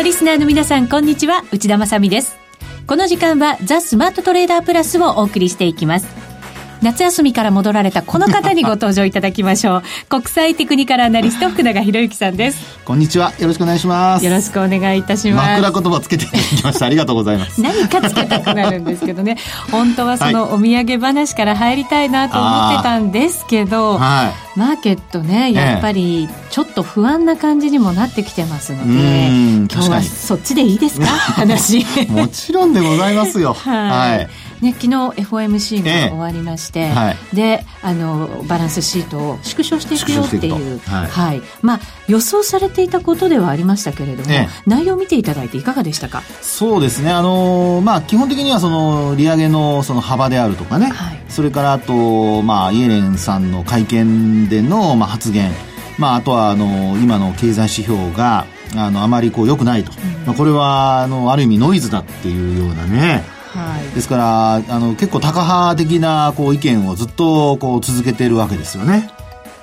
のリスナーの皆さん、こんにちは。内田まさです。この時間は、ザ・スマートトレーダープラスをお送りしていきます。夏休みから戻られたこの方にご登場いただきましょう。国際テクニカルアナリスト、福永博之さんです。こんにちは。よろしくお願いします。よろしくお願いいたします。枕言葉つけていただきました。ありがとうございます。何かつけたくなるんですけどね。本当はそのお土産話から入りたいなと思ってたんですけど、はい。マーケットね、やっぱりちょっと不安な感じにもなってきてますので、うん今日はそっちでいいですか？話。もちろんでございますよ。は いはい。ね、昨日 FOMC が終わりまして、ええはいであのバランスシートを縮小していくよっていうはいはいまあ、予想されていたことではありましたけれども、ええ内容を見ていただいていかがでしたか、そうですね。あのーまあ、基本的にはその、利上げのその幅であるとかね。はいそれからあと、まあ、イエレンさんの会見での、まあ、発言。まあ、あとは、あの今の経済指標が、あの、あまりこう良くないと。まあ、これは、あの、ある意味ノイズだっていうようなね。はいですから、あの、結構タカ派的な、こう、意見をずっと、こう、続けているわけですよね。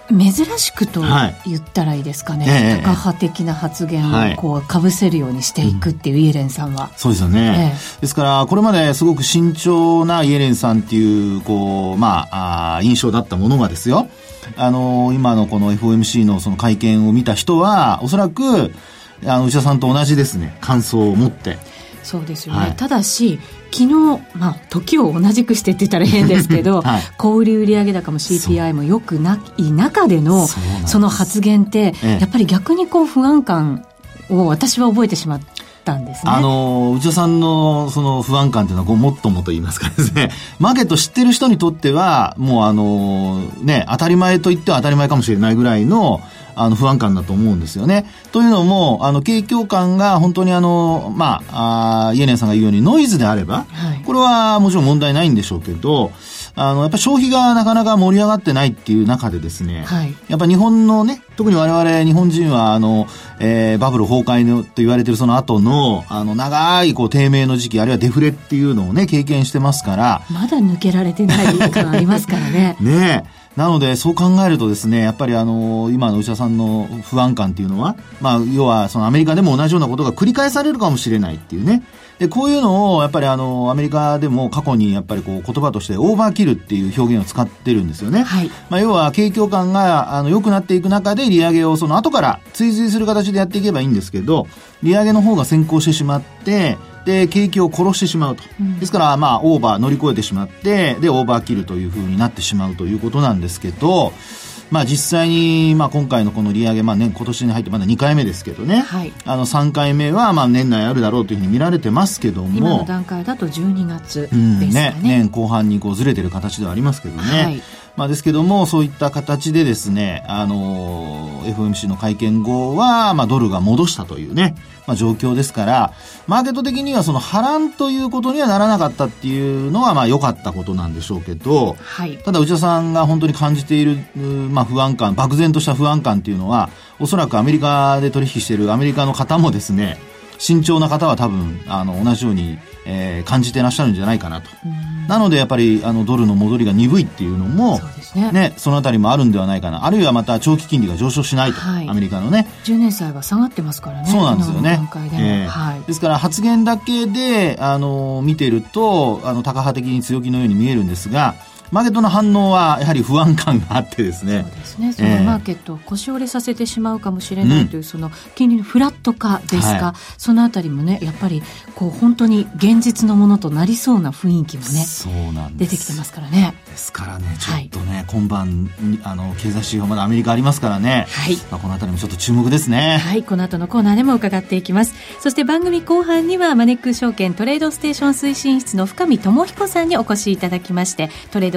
珍しくとはい言ったらいいですかね、ええタカ派的な発言はいをこうかぶせるようにしていくっていうイエレンさんは。そうですよね。えですから、これまですごく慎重なイエレンさんっていう、こう、まあ、あー印象だったものがですよ。あの、今のこの FOMC のその会見を見た人は、おそらく、あの、内田さんと同じですね、感想を持って。そうですよね、はいただし昨日、まあ、時を同じくしてって言ったら変ですけど、はい。小売売上高も CPI も良くない中でのその発言って、ええ。やっぱり逆にこう不安感を私は覚えてしまったんですね。あの、内田さんのその不安感っていうのはごもっともと言いますかですね、マーケット知ってる人にとっては、もうあの、ね、当たり前と言っては当たり前かもしれないぐらいの、あの、不安感だと思うんですよね。というのも、あの、景況感が本当にあの、まあ、あーイエレンさんが言うようにノイズであれば、はいこれはもちろん問題ないんでしょうけど、あの、やっぱ消費がなかなか盛り上がってないっていう中でですね、はいやっぱ日本のね、特に我々日本人は、あの、えーバブル崩壊のと言われてるその後の、あの、長いこう低迷の時期、あるいはデフレっていうのをね、経験してますから、まだ抜けられてない感ありますからね。ねえ。なので、そう考えるとですね、やっぱりあの、今の内田さんの不安感っていうのは、まあ、要は、そのアメリカでも同じようなことが繰り返されるかもしれないっていうね。で、こういうのを、やっぱりあの、アメリカでも過去にやっぱりこう、言葉としてオーバーキルっていう表現を使ってるんですよね。はいまあ、要は、景況感が、あの、良くなっていく中で、利上げをその後から追随する形でやっていけばいいんですけど、利上げの方が先行してしまって、で、景気を殺してしまうと。ですから、まあ、オーバー乗り越えてしまって、で、オーバーキルという風になってしまうということなんですけど、まあ実際に、まあ今回のこの利上げ、まあね、今年に入ってまだ2回目ですけどね。はいあの3回目は、まあ年内あるだろうというふうに見られてますけども。今の段階だと12月うんですかね。年後半にこうずれてる形ではありますけどね。はいまあですけども、そういった形でですね、あのー FOMC の会見後は、まあドルが戻したというね、まあ状況ですから、マーケット的にはその波乱ということにはならなかったっていうのは、まあ良かったことなんでしょうけど、はい。ただ内田さんが本当に感じている、まあ不安感、漠然とした不安感っていうのは、おそらくアメリカで取引しているアメリカの方もですね、慎重な方は多分、あの、同じように、えー感じてらっしゃるんじゃないかなと。なので、やっぱり、あの、ドルの戻りが鈍いっていうのもそう、ですね。ね、そのあたりもあるんではないかな。あるいはまた長期金利が上昇しないと。はいアメリカのね。10年債が下がってますからね。そうなんですよね。ではい。ですから発言だけで、あの、見てると、あの、高派的に強気のように見えるんですが、マーケットの反応はやはり不安感があってですね。そうですね。そのええマーケットを腰折れさせてしまうかもしれないという、その金利のフラット化ですか、はいそのあたりもね、やっぱりこう本当に現実のものとなりそうな雰囲気もね、そうなん。出てきてますからね。ですからね、ちょっとね、今晩に、あの、経済指標まだアメリカありますからね。はいまあ、このあたりもちょっと注目ですね。はい、この後のコーナーでも伺っていきます。そして番組後半にはマネックス証券トレードステーション推進室の深見智彦さんにお越しいただきまして、トレード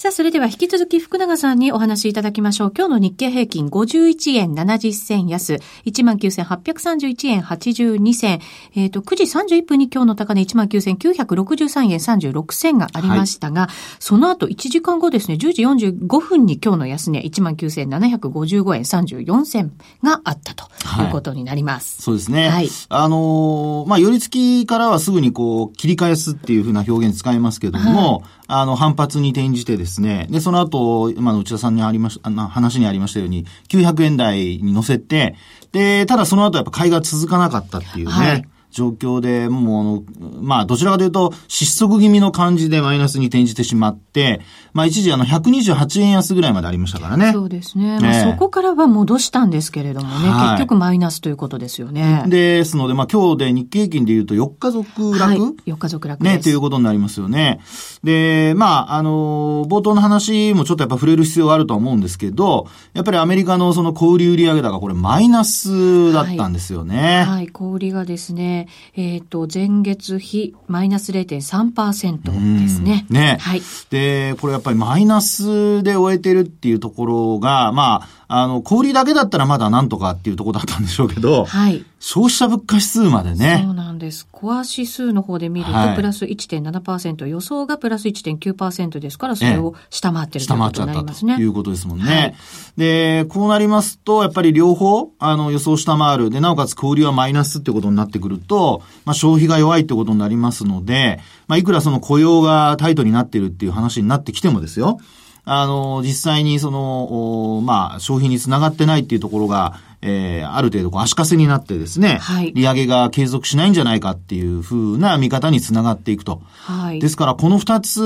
さあ、それでは引き続き福永さんにお話しいただきましょう。今日の日経平均51円70銭安、19,831円82銭。えっ、ー、と、9時31分に今日の高値19,963円36銭がありましたが、はい、その後1時間後ですね、10時45分に今日の安値19,755円34銭があったということになります。はい、そうですね。はい。あのー、まあ、寄り付きからはすぐにこう、切り返すっていうふうな表現使いますけども、はいあの、反発に転じてですね、で、その後、今の内田さんにありまし、あの、話にありましたように、900円台に乗せて、で、ただその後やっぱ買いが続かなかったっていうね、はい状況で、もう、まあ、どちらかというと、失速気味の感じでマイナスに転じてしまって、まあ、一時あの、128円安ぐらいまでありましたからね。そうですね。まあ、そこからは戻したんですけれどもね、はい、結局マイナスということですよね。ですので、まあ、今日で日経平均で言うと4日続落、はい、4日続落ね、ということになりますよね。で、まあ、あの、冒頭の話もちょっとやっぱ触れる必要があるとは思うんですけど、やっぱりアメリカのその小売売上高、これマイナスだったんですよね。はい、はい、小売がですね、えっ、ー、と、前月比マイナス0.3%ですね。ね。はい。で、これやっぱりマイナスで終えてるっていうところが、まあ、あの、小売だけだったらまだなんとかっていうところだったんでしょうけど、はい。消費者物価指数までね。そうなんです。コア指数の方で見ると、プラス1.7%、はい、予想がプラス1.9%ですから、それを下回ってるということになりますね。ということですもんね。はい、で、こうなりますと、やっぱり両方、あの、予想下回る。で、なおかつ小売はマイナスってことになってくると、まあ、消費が弱いってことになりますので、まあ、いくらその雇用がタイトになっているっていう話になってきてもですよ、あの、実際にその、まあ、消費につながってないっていうところが、えー、ある程度こう足かせになってですね、はい、利上げが継続しないんじゃないかっていうふうな見方につながっていくと。はい、ですから、この二つ、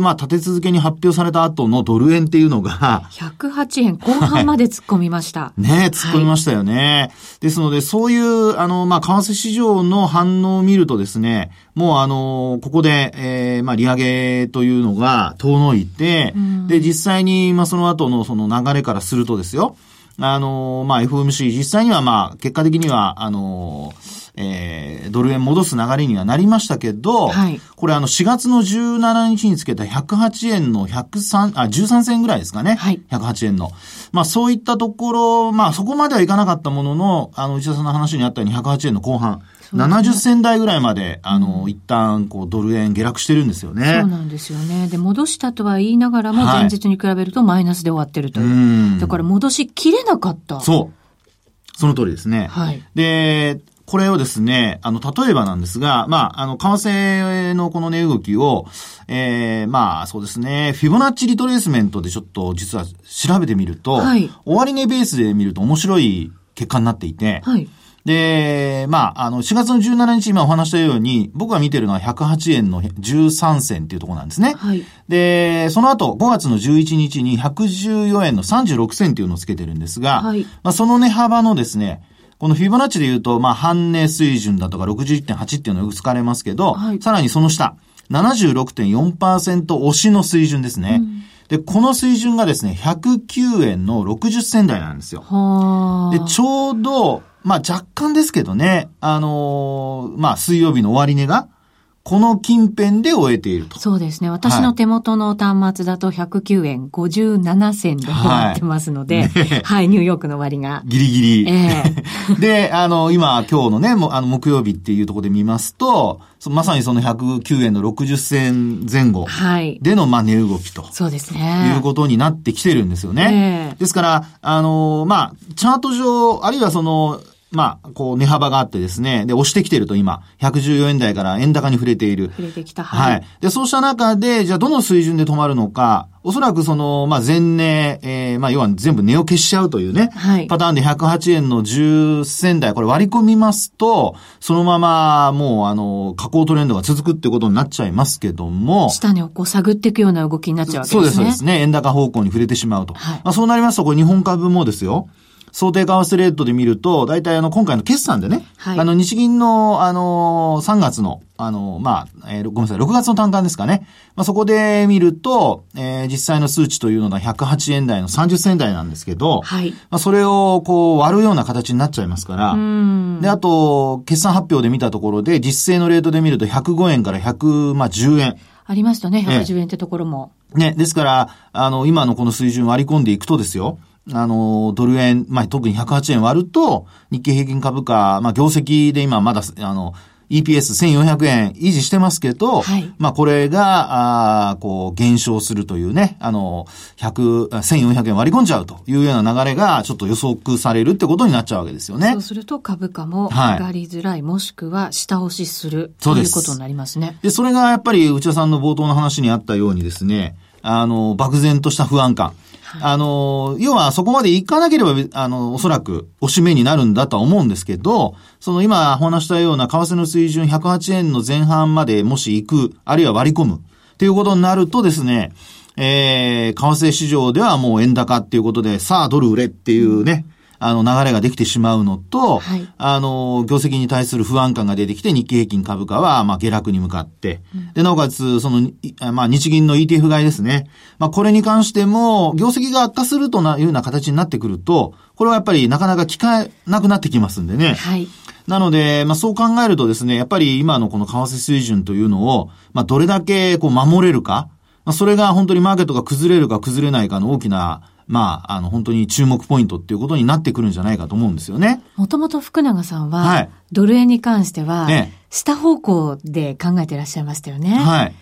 まあ、立て続けに発表された後のドル円っていうのが、108円後半まで突っ込みました。ね突っ込みましたよね。はい、ですので、そういう、あの、まあ、為替市場の反応を見るとですね、もうあの、ここで、えー、まあ、利上げというのが遠のいて、で、実際に、まあ、その後のその流れからするとですよ、あの、まあ、FOMC、実際にはまあ、結果的には、あの、えー、ドル円戻す流れにはなりましたけど、はい、これあの4月の17日につけた108円の103、あ、13銭ぐらいですかね。はい。108円の。まあそういったところ、まあそこまではいかなかったものの、あの、内田さんの話にあったように108円の後半。70銭台ぐらいまで、あの、うん、一旦、こう、ドル円下落してるんですよね。そうなんですよね。で、戻したとは言いながらも、前日に比べるとマイナスで終わってるという。はい、だから戻しきれなかった。そう。その通りですね。はい。で、これをですね、あの、例えばなんですが、まあ、あの、為替のこの値動きを、ええー、まあ、そうですね、フィボナッチリトレースメントでちょっと実は調べてみると、はい、終値ベースで見ると面白い結果になっていて、はい。で、まあ、あの、4月の17日今お話したように、僕が見てるのは108円の13銭っていうところなんですね。はい。で、その後、5月の11日に114円の36銭っていうのをつけてるんですが、はい。まあ、その値幅のですね、このフィボナッチで言うと、まあ、半値水準だとか61.8っていうのがよく使われますけど、はい、さらにその下、76.4%押しの水準ですね。うんで、この水準がですね、109円の60銭台なんですよ。で、ちょうど、まあ若干ですけどね、あのー、まあ水曜日の終値が、この近辺で終えていると。そうですね。私の手元の端末だと109円57銭で終わってますので、はい、ねはい、ニューヨークの割が。ギリギリ。えー、で、あの、今、今日のね、もあの木曜日っていうところで見ますと、まさにその109円の60銭前後での、まあ、値動きと。そうですね。いうことになってきてるんですよね。えー、ですから、あの、まあ、チャート上、あるいはその、まあ、こう、値幅があってですね、で、押してきてると今、114円台から円高に触れている。触れてきた。はい。はい。で、そうした中で、じゃあどの水準で止まるのか、おそらくその、まあ、前値、えー、まあ、要は全部値を消しちゃうというね、はい、パターンで108円の10銭台、これ割り込みますと、そのまま、もう、あの、下降トレンドが続くってことになっちゃいますけども、下値をこう探っていくような動きになっちゃうわけですね。そうです、そうですね。円高方向に触れてしまうと。はい、まあ、そうなりますと、これ日本株もですよ、想定為替レートで見ると、大体あの、今回の決算でね、はい、あの、日銀の、あの、3月の、あの、まあ、えー、ごめんなさい、6月の単価ですかね。まあ、そこで見ると、えー、実際の数値というのが108円台の30銭台なんですけど、はい。まあ、それを、こう、割るような形になっちゃいますから、で、あと、決算発表で見たところで、実勢のレートで見ると105円から110円。ありましたね、110円ってところも。ね、ですから、あの、今のこの水準割り込んでいくとですよ、あの、ドル円、まあ、特に108円割ると、日経平均株価、まあ、業績で今まだ、あの、EPS1400 円維持してますけど、はい、まあこれが、あこう減少するというね、あの、100、1400円割り込んじゃうというような流れがちょっと予測されるってことになっちゃうわけですよね。そうすると株価も上がりづらい、はい、もしくは下押しするということになりますね。で、それがやっぱり内田さんの冒頭の話にあったようにですね、あの、漠然とした不安感。あの、要はそこまで行かなければ、あの、おそらくおしめになるんだとは思うんですけど、その今お話したような為替の水準108円の前半までもし行く、あるいは割り込むっていうことになるとですね、えー、為替市場ではもう円高っていうことで、さあドル売れっていうね、あの、流れができてしまうのと、はい、あの、業績に対する不安感が出てきて、日経平均株価は、まあ、下落に向かって、うん、で、なおかつ、その、まあ、日銀の ETF 買いですね。まあ、これに関しても、業績が悪化するというような形になってくると、これはやっぱりなかなか効かなくなってきますんでね。はい。なので、まあ、そう考えるとですね、やっぱり今のこの為替水準というのを、まあ、どれだけこう守れるか、まあ、それが本当にマーケットが崩れるか崩れないかの大きなまあ、あの、本当に注目ポイントっていうことになってくるんじゃないかと思うんですよね。もともと福永さんは、はい、ドル円に関しては、下方向で考えていらっしゃいましたよね。はい。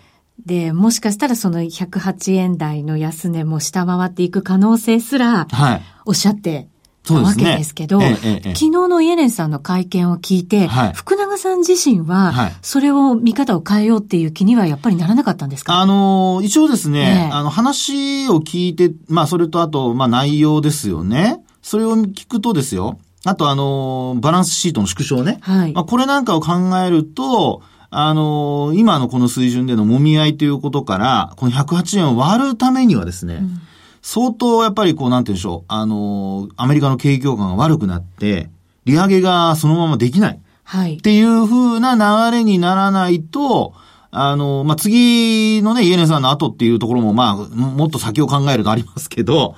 で、もしかしたらその108円台の安値も下回っていく可能性すら、はい。おっしゃってたわけですけど、ねえええ、昨日のイエレンさんの会見を聞いて、はい、福永さん自身は、それを見方を変えようっていう気にはやっぱりならなかったんですか？あの、一応ですね、あの、話を聞いて、まあ、それとあと、まあ、内容ですよね。それを聞くとですよ、あとあの、バランスシートの縮小ね。はい。まあ、これなんかを考えると、あの、今のこの水準での揉み合いということから、この108円を割るためにはですね、うん相当やっぱりこうなんて言うんでしょう、あの、アメリカの景況感が悪くなって、利上げがそのままできない。はい。っていう風な流れにならないと、あの、まあ、次のね、イエネンさんの後っていうところも、まあ、もっと先を考えるとありますけど、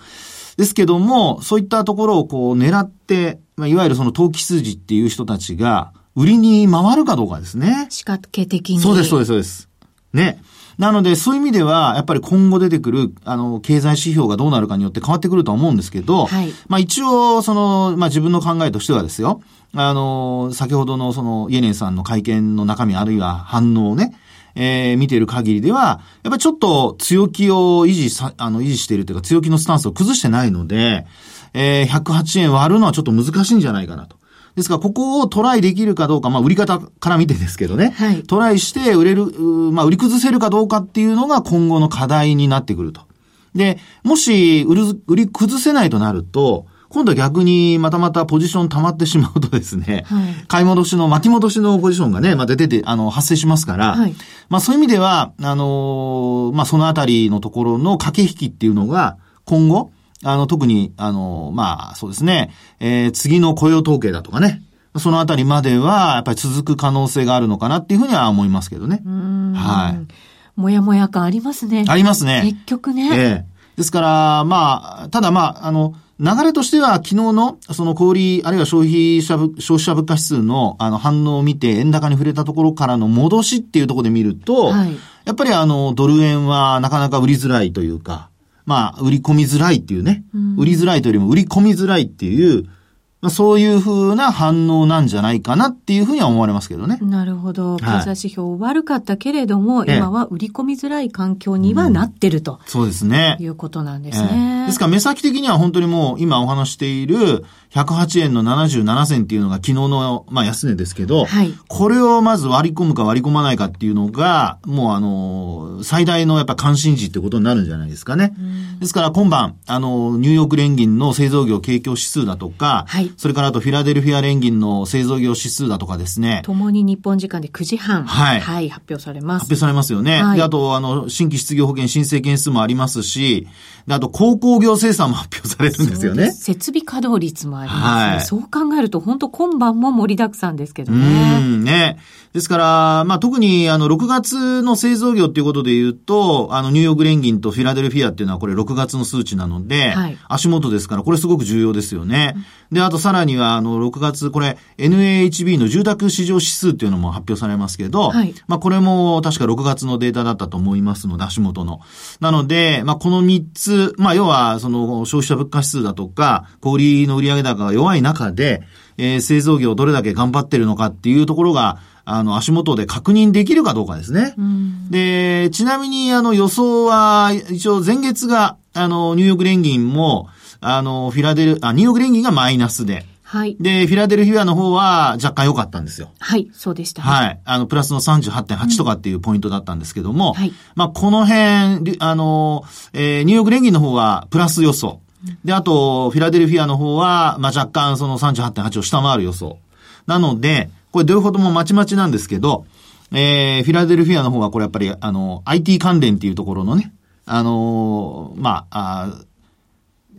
ですけども、そういったところをこう狙って、まあ、いわゆるその投機筋っていう人たちが、売りに回るかどうかですね。仕掛け的に。そうです、そうです、そうです。ね。なので、そういう意味では、やっぱり今後出てくる、あの、経済指標がどうなるかによって変わってくると思うんですけど、はい、まあ一応、その、まあ自分の考えとしてはですよ、あの、先ほどのその、イエネンさんの会見の中身あるいは反応をね、えー、見ている限りでは、やっぱりちょっと強気を維持さ、あの、維持しているというか強気のスタンスを崩してないので、えー、108円割るのはちょっと難しいんじゃないかなと。ですから、ここをトライできるかどうか、まあ、売り方から見てですけどね。はい。トライして売れる、まあ、売り崩せるかどうかっていうのが今後の課題になってくると。で、もし、売る、売り崩せないとなると、今度は逆にまたまたポジション溜まってしまうとですね、はい、買い戻しの、巻き戻しのポジションがね、また出て、あの、発生しますから、はい、まあそういう意味では、あのー、まあそのあたりのところの駆け引きっていうのが、今後、あの、特に、あの、まあ、そうですね、えー、次の雇用統計だとかね、そのあたりまでは、やっぱり続く可能性があるのかなっていうふうには思いますけどね。はい。もやもや感ありますね。ありますね。結局ね。ええー、ですから、まあ、ただまあ、あの、流れとしては昨日のその小売あるいは消費者消費者物価指数のあの反応を見て円高に触れたところからの戻しっていうところで見ると、はい、やっぱりあのドル円はなかなか売りづらいというか、まあ、売り込みづらいっていうね、うん、売りづらいというよりも売り込みづらいっていう、まあ、そういうふうな反応なんじゃないかなっていうふうには思われますけどね。なるほど。経済指標悪かったけれども、はい、今は売り込みづらい環境にはなってると、うん、そうですね。いうことなんですね。ですから目先的には本当にもう今お話している108円の77銭っていうのが昨日の、まあ、安値ですけど、はい、これをまず割り込むか割り込まないかっていうのが、もうあの、最大のやっぱ関心事ってことになるんじゃないですかね。ですから今晩、あの、ニューヨーク連銀の製造業景況指数だとか、はい、それからあとフィラデルフィア連銀の製造業指数だとかですね。ともに日本時間で9時半、はい、はい、発表されます。発表されますよね。はい、で、あと、あの、新規失業保険申請件数もありますし、で、あと、鉱工業生産も 発表されるんですよね。設備稼働率もありますね。はい、そう考えると、本当今晩も盛りだくさんですけどね。うん、ね。ですから、まあ、特に、あの、6月の製造業っていうことで言うと、あの、ニューヨーク連銀とフィラデルフィアっていうのはこれ6月の数値なので、はい、足元ですから、これすごく重要ですよね。うん、で、あととさらには、あの、6月、これ、NAHB の住宅市場指数っていうのも発表されますけど、はい、まあ、これも確か6月のデータだったと思いますので、足元の。なので、まあ、この3つ、まあ、要は、その、消費者物価指数だとか、小売の売上高が弱い中で、えー、製造業どれだけ頑張ってるのかっていうところが、あの、足元で確認できるかどうかですね。で、ちなみに、あの、予想は、一応前月が、あの、ニューヨーク連銀も、あの、フィラデル、あ、ニューヨーク連銀がマイナスで、はい。で、フィラデルフィアの方は若干良かったんですよ。はい、そうでした、ね、はい。あの、プラスの38.8とかっていうポイントだったんですけども、うん、はい。まあ、この辺、あの、えー、ニューヨーク連銀の方はプラス予想。で、あと、フィラデルフィアの方は、まあ、若干その38.8を下回る予想。なので、これ両方ともまちまちなんですけど、えー、フィラデルフィアの方はこれやっぱり、あの、IT 関連っていうところのね、あのー、まあ、あ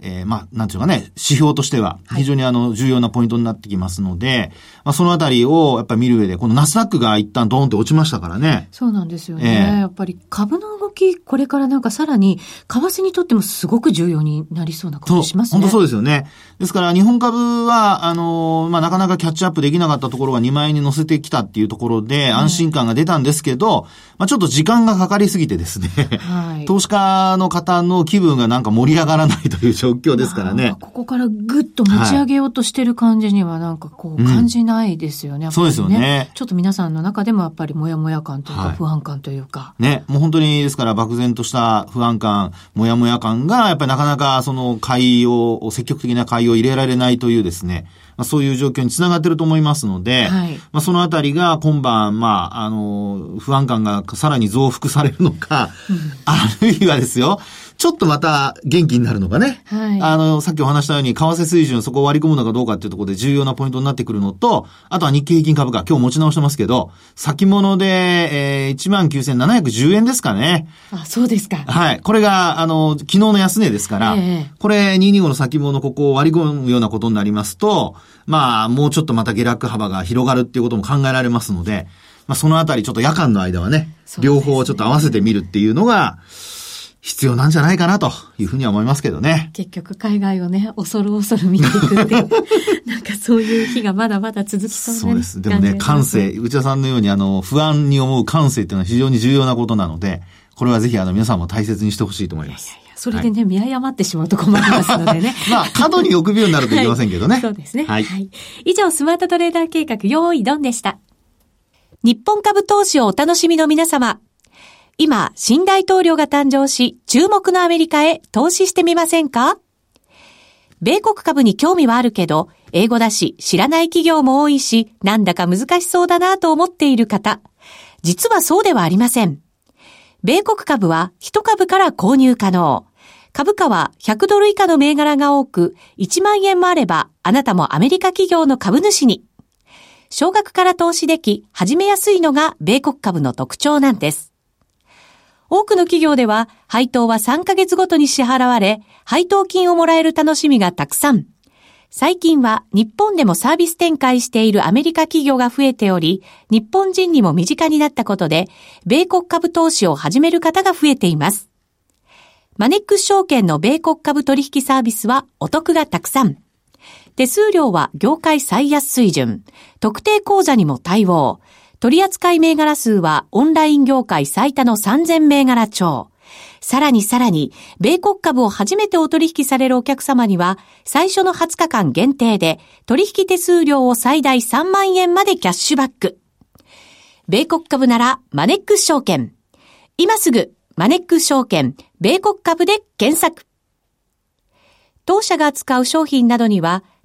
えー、まあ、なんていうかね、指標としては非常にあの、重要なポイントになってきますので、はい、まあ、そのあたりをやっぱり見る上で、このナスダックが一旦ドーンって落ちましたからね。そうなんですよね。えー、やっぱり株の動き、これからなんかさらに、為替にとってもすごく重要になりそうな感じしますね。本当そうですよね。ですから、日本株は、あの、まあ、なかなかキャッチアップできなかったところが2万円に乗せてきたっていうところで、安心感が出たんですけど、まあ、ちょっと時間がかかりすぎてですね、はい、投資家の方の気分がなんか盛り上がらないという状況ですからね。ここからぐっと持ち上げようとしてる感じにはなんかこう感じないですよね。うん、そうですよね。ちょっと皆さんの中でもやっぱりもやもや感というか不安感というか。はい、ね、もう本当にですから漠然とした不安感、もやもや感がやっぱりなかなかその買いを、積極的な買いを入れられないというですね、まあ、そういう状況につながってると思いますので、はい、まあ、そのあたりが今晩、まあ、あの、不安感がさらに増幅されるのか、うん、あるいはですよ、ちょっとまた元気になるのかね。はい。あの、さっきお話したように、為替水準そこを割り込むのかどうかっていうところで重要なポイントになってくるのと、あとは日経平均株価、今日持ち直してますけど、先物で、えー、19,710円ですかね。あ、そうですか。はい。これが、あの、昨日の安値ですから、えー、これ225の先物ここを割り込むようなことになりますと、まあ、もうちょっとまた下落幅が広がるっていうことも考えられますので、まあ、そのあたりちょっと夜間の間はね、ね両方ちょっと合わせてみるっていうのが、必要なんじゃないかなというふうには思いますけどね。結局海外をね、恐る恐る見ていくっていう、なんかそういう日がまだまだ続きそうな、そうです。でもね、感性、内田さんのようにあの、不安に思う感性っていうのは非常に重要なことなので、これはぜひあの皆さんも大切にしてほしいと思います。いやいやそれでね、はい、見誤ってしまうと困りますのでね。まあ、過度に臆病になるといけませんけどね。はい、そうですね。はい。はい。以上、スマートトレーダー計画、用意ドンでした。日本株投資をお楽しみの皆様。今、新大統領が誕生し、注目のアメリカへ投資してみませんか？米国株に興味はあるけど、英語だし、知らない企業も多いし、なんだか難しそうだなと思っている方。実はそうではありません。米国株は1株から購入可能。株価は100ドル以下の銘柄が多く、1万円もあれば、あなたもアメリカ企業の株主に。少額から投資でき、始めやすいのが米国株の特徴なんです。多くの企業では配当は3ヶ月ごとに支払われ、配当金をもらえる楽しみがたくさん。最近は日本でもサービス展開しているアメリカ企業が増えており、日本人にも身近になったことで、米国株投資を始める方が増えています。マネックス証券の米国株取引サービスはお得がたくさん。手数料は業界最安水準。特定口座にも対応。取扱銘柄数はオンライン業界最多の3000銘柄超。さらにさらに、米国株を初めてお取引されるお客様には、最初の20日間限定で、取引手数料を最大3万円までキャッシュバック。米国株なら、マネックス証券。今すぐ、マネックス証券、米国株で検索。当社が扱う商品などには、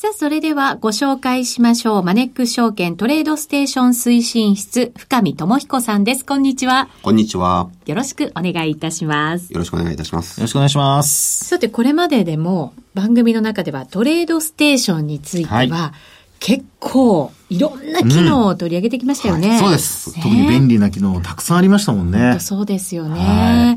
ささあ、それではご紹介しましょう。マネックス証券トレードステーション推進室、深見智彦さんです。こんにちは。こんにちは。よろしくお願いいたします。よろしくお願いいたします。よろしくお願いします。さて、これまででも番組の中ではトレードステーションについては、はい結構いろんな機能を取り上げてきましたよね。そうです。ね特に便利な機能たくさんありましたもんね。そうですよね。は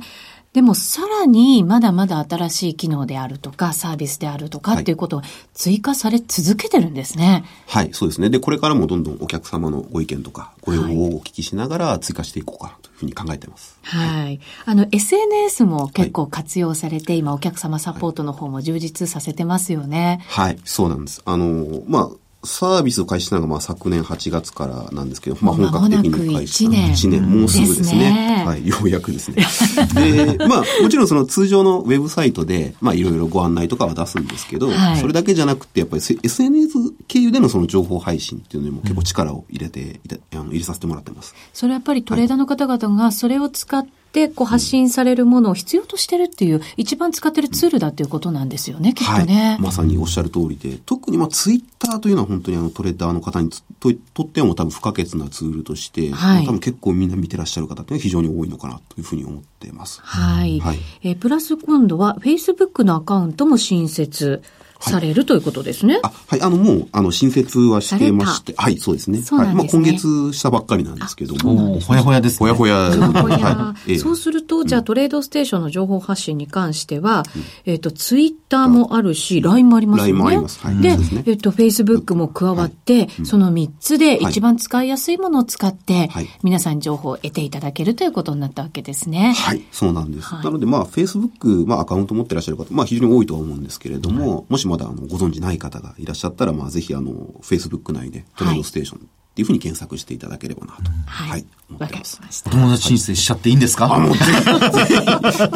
でもさらにまだまだ新しい機能であるとかサービスであるとかはいっていうことは追加され続けてるんですね。はい、そうですね。で、これからもどんどんお客様のご意見とか、ご要望をお聞きしながら追加していこうかなというふうに考えています。はい。あの、SNS も結構活用されて、今お客様サポートの方も充実させてますよね。はい、そうなんです。あの、まあ、サービスを開始したのが、まあ、昨年8月からなんですけど、まあ、本格的に開始し年1年、もうすぐですね。ねはい、ようやくですね。で、まあ、もちろんその通常のウェブサイトで、まあ、いろいろご案内とかは出すんですけど、はいそれだけじゃなくて、やっぱりせ SNS 経由でのその情報配信っていうのにも結構力を入れていた、あの入れさせてもらってます。それはやっぱりトレーダーの方々がそれを使ってこう発信されるものを必要としてるっていう、一番使ってるツールだっていうことなんですよね、きっとね。はい。まさにおっしゃる通りで、特にまあツイッターというのは本当にあのトレーダーの方につととってはもう多分不可欠なツールとして、はい多分結構みんな見てらっしゃる方っていうのは非常に多いのかなというふうに思っています。はい。はいえープラス今度は Facebook のアカウントも新設されるということですね。あ、はい、あの、もう、あの、新設はしてまして、はい、そうですね。そうなんですね。はい。まあ、今月したばっかりなんですけども、ほやほやです、ね。ほやほや。ほやそうすると、じゃあトレードステーションの情報発信に関しては、えっ、と、ツイッターもあるし、LINE もありますよね。LINE もあります。はい。でそうですね、えっ、と、Facebook も加わって、その3つではい。一番使いやすいものを使って、はい。皆さん情報を得ていただけるということになったわけですね。はい、そうなんです。はい。なので、まあ、Facebook、まあ、アカウント持ってらっしゃる方、まあ、非常に多いとは思うんですけれども、もしまだ、あの、ご存知ない方がいらっしゃったら、まあ、ぜひ、あの、Facebook 内で、トレードステーションっていうふうに検索していただければなと、ははいわかりってます。ました。お友達申請しちゃっていいんですか、あ、もう、ぜひ、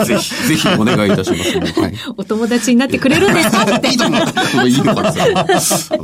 ぜひ、ぜひ、お願いいたします、ね。はい。お友達になってくれるんですかっていいと思う。いいのかなさ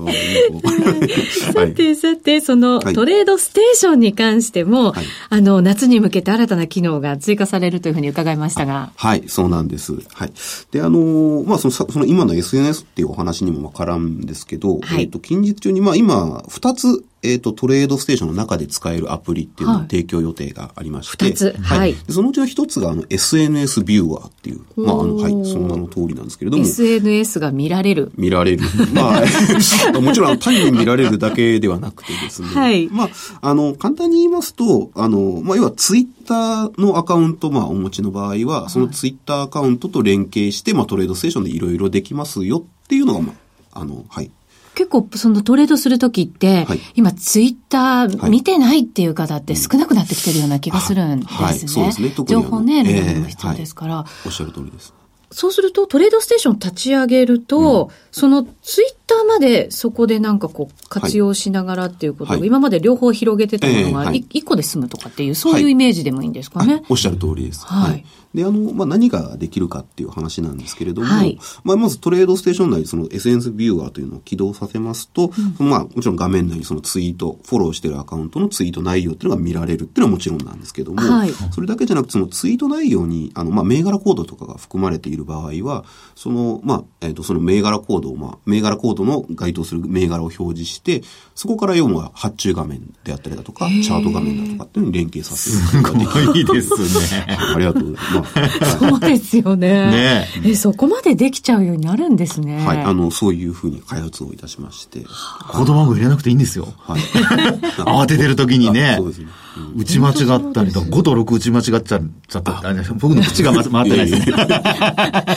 てさて、そのはいトレードステーションに関しても、はいあの、夏に向けて新たな機能が追加されるというふうに伺いましたが。はい、そうなんです。はい。で、あのーまあ、そのさ、その今の SNS っていうお話にも絡むんですけど、はいえっ、と、近日中に、まあ、今、二つ、えっ、と、トレードステーションの中で使えるアプリっていうのをはい。提供予定がありまして、二つ。はい。でそのうちの一つが、あの、SNS ビューアーっていう、まあ、あの、はい、その名の通りなんですけれども、SNS が見られる。見られる。まあ、もちろん単に見られるだけではなくてですね。はい。まあ、あの、簡単に言いますと、あの、まあ、要はツイッターのアカウント、まあ、お持ちの場合は、そのツイッターアカウントと連携して、まあ、トレードステーションでいろいろできますよっていうのが、まあ、あの、はい。結構そのトレードするときって、はい。今ツイッターはい。見てないっていう方って少なくなってきてるような気がするんですね。あはい。そうですね。情報ね、ええレベルも必要ですから。おっしゃる通りです。そうするとトレードステーション立ち上げると、そのツイッターまでそこでなんかこう活用しながらっていうことを、はい。今まで両方広げてたものが一個で済むとかっていう、そういうイメージでもいいんですかね。あおっしゃる通りです。はい。で、あの、まあ、何ができるかっていう話なんですけれども、はい。まあ、まずトレードステーション内でその SNS ビューアーというのを起動させますと、まあ、もちろん画面内にそのツイート、フォローしてるアカウントのツイート内容っていうのが見られるっていうのはもちろんなんですけども、はい。それだけじゃなくてそのツイート内容に、あの、まあ、銘柄コードとかが含まれている場合は、その、まあ、えっ、と、その銘柄コードを、まあ、銘柄コードの該当する銘柄を表示して、そこから要は発注画面であったりだとか、チャート画面だとかっていうのに連携させることができる。いいですね。ありがとうございます。まあそうですよね。ねえ、そこまでできちゃうようになるんですね。はい、あの、そういうふうに開発をいたしまして。コード番号入れなくていいんですよ。はい。慌ててる時にねあそうですね。打ち間違ったりとか、5と6打ち間違っちゃちゃった。あ。僕の口がま回ってないですね。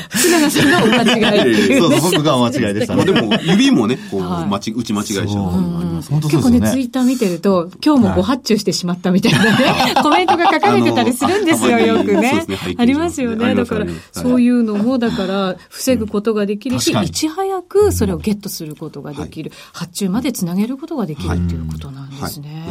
福永さんがお間違いそうそう、僕がお間違いでしたね。まあでも、指もね、こう、打ち間違いしちゃうこともあります。本当そう結構ね。ツイッター見てると、今日もご発注してしまったみたいなね、コメントが書かれてたりするんですよ、よくね。ありますよね。だからそういうのも、だから、防ぐことができるし、いち早くそれをゲットすることができる、発注までつなげることができるっていうことなんではい。す。ね。。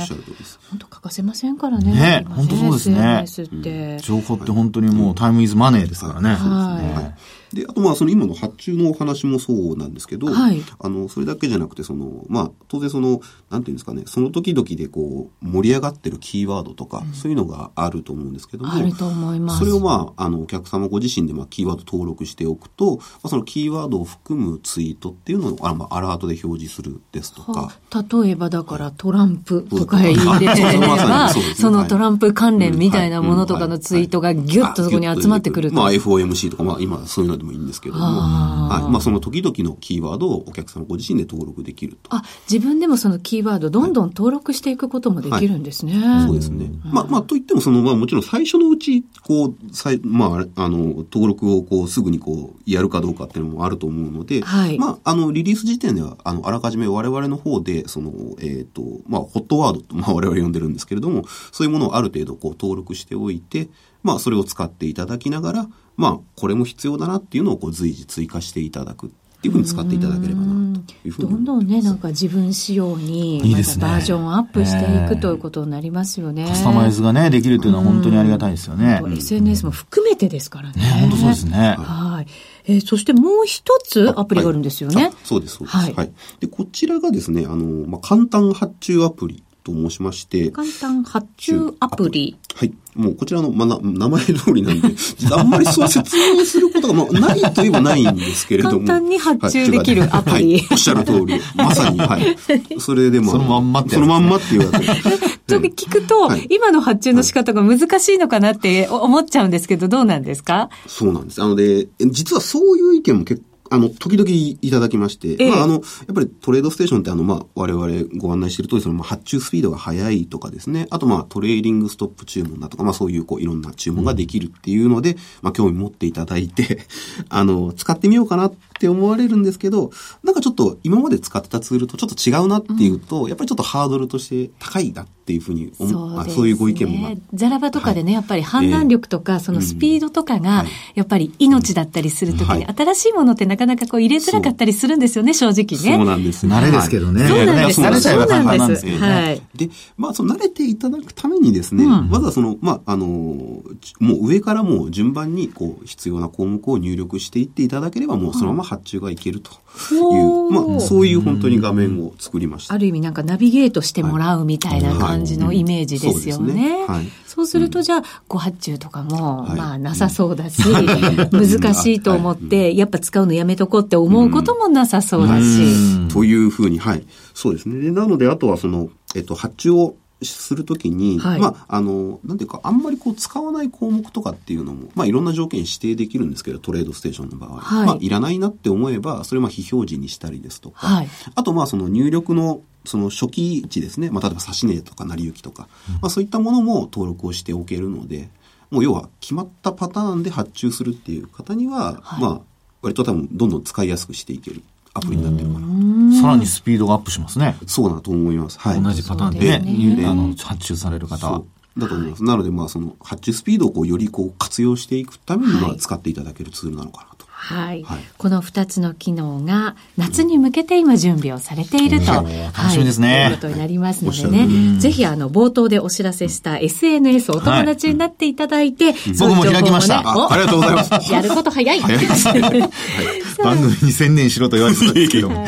本当欠かせませんからね。ね今本当そうですね。情報って本当にもうタイムイズマネーですからね。はい。で、あとまあその今の発注のお話もそうなんですけど、はい。あの、それだけじゃなくて、その、まあ当然その、なんていうんですかね、その時々でこう、盛り上がってるキーワードとか、そういうのがあると思うんですけども、あると思います。それをまあ、あの、お客様ご自身でまあ、キーワード登録しておくと、まあ、そのキーワードを含むツイートっていうのを、あまあ、アラートで表示するですとか、はあ例えばだからトランプとか入れれそうそうまさば、にそ そのトランプ関連みたいなものとかのツイートがギュッとそこに集まってくると。まあ FOMC とか、まあ今そういうのでもいいんですけれども、はい。まあその時々のキーワードをお客様ご自身で登録できると。あ、自分でもそのキーワードどんどん登録していくこともできるんですね。そうですね。まあ、まあ、といっても、その、まあ、もちろん最初のうち、こう、さいまああの、登録をこう、すぐにこう、やるかどうかっていうのもあると思うので、はいまあ、あの、リリース時点では、あの、あらかじめ我々の方で、その、えっ、と、まあ、ホットワードと、まあ、我々呼んでるんですけれども、そういうものをある程度、こう、登録しておいて、まあ、それを使っていただきながら、まあ、これも必要だなっていうのを、こう、随時追加していただくっていうふうに使っていただければな、というふうにどん。どんね、なんか自分仕様に、またバージョンアップしていくということになりますよね。カスタマイズがね、できるというのは本当にありがたいですよね。うん SNS も含めてですからね。ね、本当そうですね。はい。えーそしてもう一つアプリがあるんですよね。あそうです、そうです。ははいい。で、こちらがですね、あの、まあ、簡単発注アプリと申しまして、簡単発注アプリ。はい。もうこちらの、まあ、な名前通りなんで、あんまりそう説明することが、まあ、ないといえばないんですけれども。簡単に発注できるアプリはい、おっしゃる通り。まさに、はい。それでまあ。そのまんまってねそのまんまっていうわけで。と聞くと、はい今の発注の仕方が難しいのかなって思っちゃうんですけど、どうなんですか？そうなんです。あので、え実はそういう意見も結構、あの、時々いただきまして、ええ。まあ、あの、やっぱりトレードステーションってあの、まあ、我々ご案内している通り、その、まあ、発注スピードが速いとかですね、あと、まあ、トレーリングストップ注文だとか、まあ、そういう、こう、いろんな注文ができるっていうので、まあ、興味持っていただいて、あの、使ってみようかなって思われるんですけど、なんかちょっと、今まで使ってたツールとちょっと違うなっていうと、やっぱりちょっとハードルとして高いなっていうふうに思う、まあ、そういうご意見も、まあ。ザラバとかでね、やっぱり判断力とか、そのスピードとかがはい、やっぱり命だったりするときに、はい。新しいものってなかなかこう入れづらかったりするんですよね、正直ね。そうなんです。慣れですけどね。そうなんです。慣れちゃえば簡単なんですけどね。なんです。はい。で、まあ、その慣れていただくためにですね、うん。まずはその、まあ、あの、ちもう上からもう順番に、こう、必要な項目を入力していっていただければ、もうそのまま発注がいけるという、まあ、そういう本当に画面を作りました。ある意味なんかナビゲートしてもらうみたいな感じのイメージですよね。そうするとじゃあ、ご発注とかも、はい。まあなさそうだし、難しいと思って、やっぱ使うのやめとこうって思うこともなさそうだし。というふうに、はい。そうですね。で、なので、あとはその、えっと、発注をするときに、はい。まあ、あの、なんていうか、あんまりこう、使わない項目とかっていうのも、まあ、いろんな条件指定できるんですけど、トレードステーションの場合。はい。まあ、いらないなって思えば、それをまあ、非表示にしたりですとか、はい。あと、まあ、その入力の、その初期値ですね。まあ、例えば、指値とか、成り行きとか、まあ、そういったものも登録をしておけるので、もう要は、決まったパターンで発注するっていう方には、はい。まあ、割と多分、どんどん使いやすくしていけるアプリになってるかな。さらにスピードがアップしますね。そうだと思います。はい。同じパターンでねねゆあの、発注される方はだと思います。なので、まあ、その、発注スピードをこう、よりこう、活用していくために、まあ、はい使っていただけるツールなのかなと。はい、はい。この2つの機能が夏に向けて今準備をされていると、うん。楽しみですね。はい、ということになりますのでね、ぜひあの冒頭でお知らせした SNS お友達になっていただいて、そうい。う僕も開きました。あありがとうございます。おやること早い。早いです 番組に専念しろと言われてたんですけども。はい、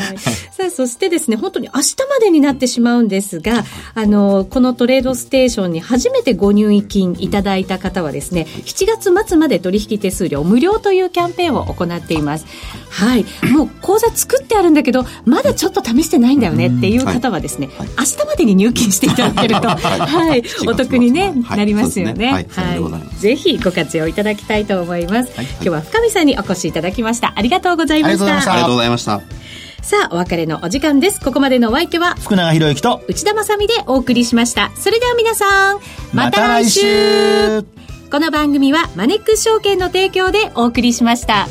そしてですね、本当に明日までになってしまうんですが、あの、このトレードステーションに初めてご入金いただいた方はですね、7月末まで取引手数料無料というキャンペーンを行っています。はい。もう口座作ってあるんだけど、まだちょっと試してないんだよねっていう方はですね、はい明日までに入金していただけると、はい、お得にね、はいなりますよね。はいぜひご活用いただきたいと思います。はい今日は深見さんにお越しいただきました。ありがとうございました。ありがとうございましたさあ、お別れのお時間です。ここまでのお相手は、福永博之と、内田まさみでお送りしました。それでは皆さん、また来週また来週この番組はマネックス証券の提供でお送りしました。